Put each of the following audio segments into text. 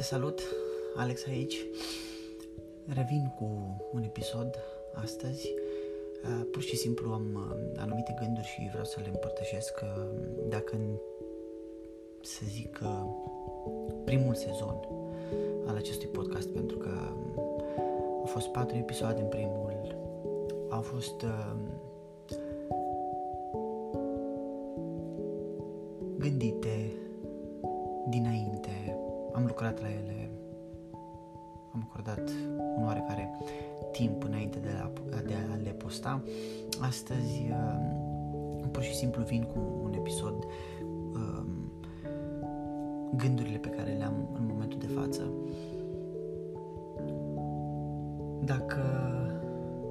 Te salut, Alex aici. Revin cu un episod astăzi. Uh, pur și simplu am uh, anumite gânduri și vreau să le împărtășesc. Uh, dacă să zic primul sezon al acestui podcast, pentru că au fost patru episoade în primul, au fost gândite dinainte, am lucrat la ele, am acordat un oarecare timp înainte de a, de a le posta. Astăzi uh, pur și simplu vin cu un episod um, gândurile pe care le am în momentul de față. Dacă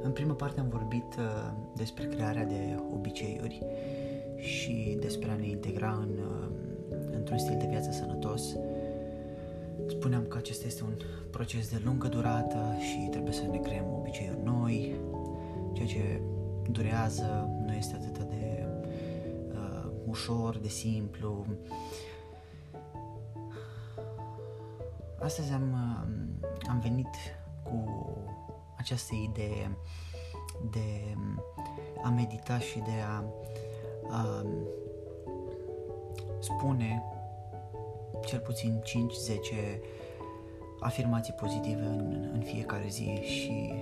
în prima parte am vorbit uh, despre crearea de obiceiuri și despre a ne integra în, uh, într-un stil de viață sănătos, spuneam că acesta este un proces de lungă durată și trebuie să ne creăm obiceiuri noi, ceea ce durează, nu este atât de uh, ușor, de simplu. Astăzi am, uh, am venit cu această idee de a medita și de a, a um, spune cel puțin 5-10 afirmații pozitive în, în fiecare zi și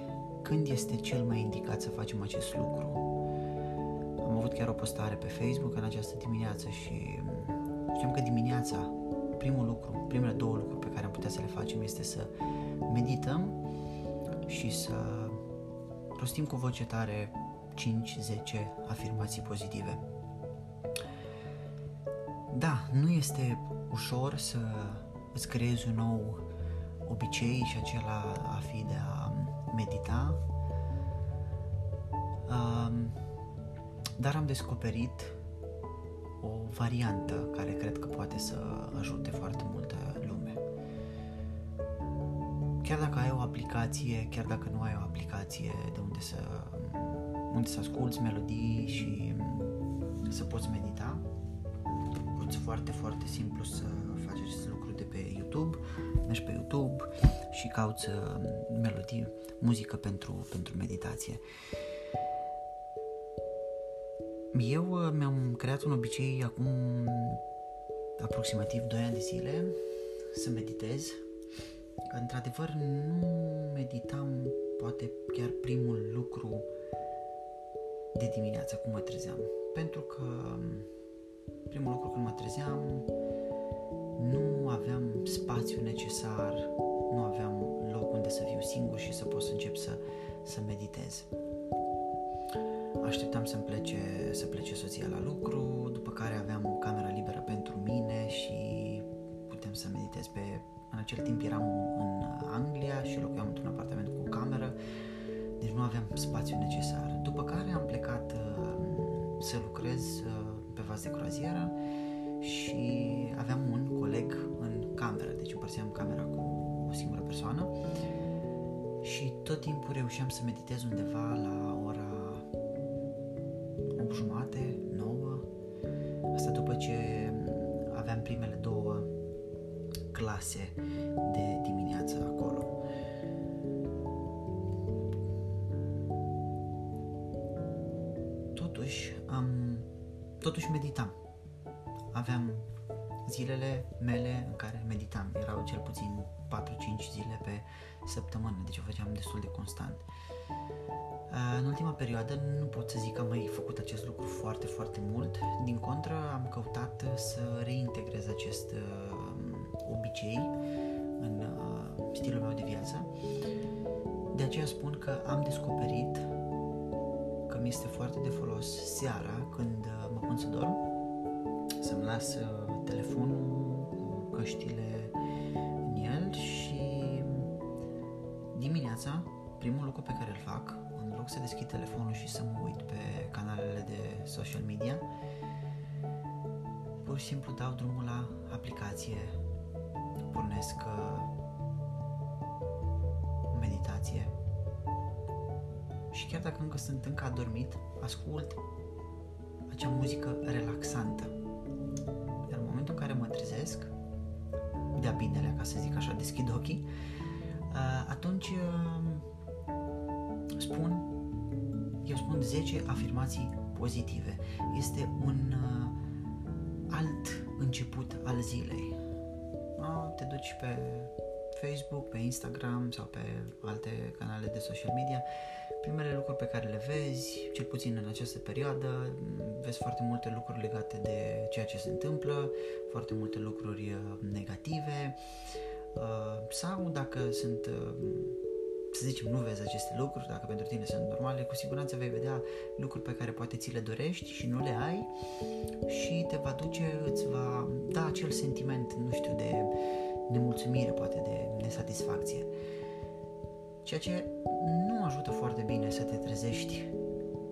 când este cel mai indicat să facem acest lucru. Am avut chiar o postare pe Facebook în această dimineață și știam că dimineața primul lucru, primele două lucruri pe care am putea să le facem este să medităm și să rostim cu voce tare 5-10 afirmații pozitive. Da, nu este ușor să îți creezi un nou obicei și acela a fi de a medita. Um, dar am descoperit o variantă care cred că poate să ajute foarte multă lume. Chiar dacă ai o aplicație, chiar dacă nu ai o aplicație de unde să, unde să asculți melodii și să poți medita, poți foarte, foarte simplu să faci acest lucru de pe YouTube, mergi pe YouTube și cauți uh, melodii, muzică pentru, pentru meditație. Eu uh, mi-am creat un obicei acum aproximativ 2 ani de zile să meditez. Într-adevăr, nu meditam poate chiar primul lucru de dimineață cum mă trezeam. Pentru că primul lucru când mă trezeam nu aveam spațiu necesar, nu aveam loc unde să fiu singur și să pot să încep să, să meditez. Așteptam să plece, să plece soția la lucru, după care uh, pe vas de croazieră și aveam un coleg în cameră, deci împărțeam camera cu o singură persoană și tot timpul reușeam să meditez undeva la ora 8 jumate, 9, asta după ce aveam primele două clase de dimineață acolo. Totuși, am, totuși meditam aveam zilele mele în care meditam. Erau cel puțin 4-5 zile pe săptămână, deci o făceam destul de constant. În ultima perioadă nu pot să zic că am mai făcut acest lucru foarte, foarte mult. Din contră, am căutat să reintegrez acest obicei în stilul meu de viață. De aceea spun că am descoperit că mi este foarte de folos seara când mă pun să dorm să-mi las uh, telefonul cu căștile în el și dimineața primul lucru pe care îl fac, în loc să deschid telefonul și să mă uit pe canalele de social media, pur și simplu dau drumul la aplicație, pornesc uh, meditație și chiar dacă încă sunt încă adormit, ascult acea muzică relaxantă. Iar în momentul în care mă trezesc, dea binele, ca să zic așa, deschid ochii, uh, atunci uh, spun, eu spun 10 afirmații pozitive. Este un uh, alt început al zilei. Te duci pe Facebook, pe Instagram sau pe alte canale de social media, primele lucruri pe care le vezi, cel puțin în această perioadă, vezi foarte multe lucruri legate de ceea ce se întâmplă, foarte multe lucruri uh, negative. Uh, sau dacă sunt uh, să zicem, nu vezi aceste lucruri, dacă pentru tine sunt normale, cu siguranță vei vedea lucruri pe care poate ți le dorești și nu le ai și te va duce, îți va da acel sentiment, nu știu, de nemulțumire, poate de nesatisfacție. Ceea ce nu ajută foarte bine să te trezești,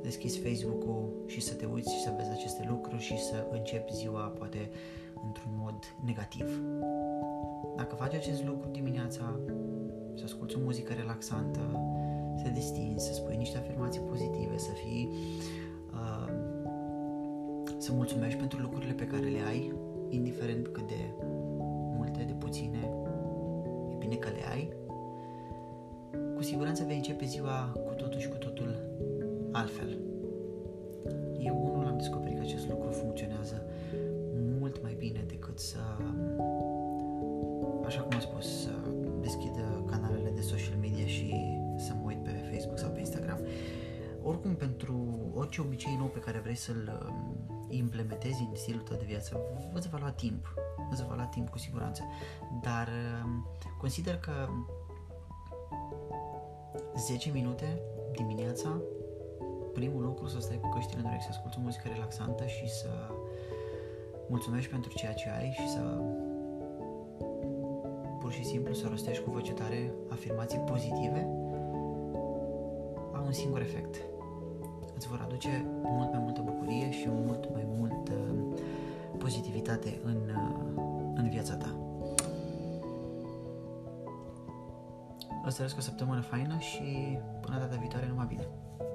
deschizi Facebook-ul și să te uiți și să vezi aceste lucruri și să începi ziua poate într-un mod negativ. Dacă faci acest lucru dimineața, să asculti o muzică relaxantă, să te distinzi, să spui niște afirmații pozitive, să fii uh, să mulțumești pentru lucrurile pe care le ai, indiferent cât de siguranță vei începe ziua cu totul și cu totul altfel. Eu unul am descoperit că acest lucru funcționează mult mai bine decât să, așa cum am spus, să deschid canalele de social media și să mă uit pe Facebook sau pe Instagram. Oricum, pentru orice obicei nou pe care vrei să-l um, implementezi în stilul tău de viață, îți va lua timp. Îți va lua timp cu siguranță. Dar um, consider că 10 minute dimineața, primul lucru să stai cu căștile în urechi, să asculti o muzică relaxantă și să mulțumești pentru ceea ce ai și să pur și simplu să rostești cu voce tare afirmații pozitive au un singur efect. Îți vor aduce mult mai multă bucurie și mult mai multă pozitivitate în, în viața ta. Îți doresc o săptămână faină și până data viitoare numai bine! thank you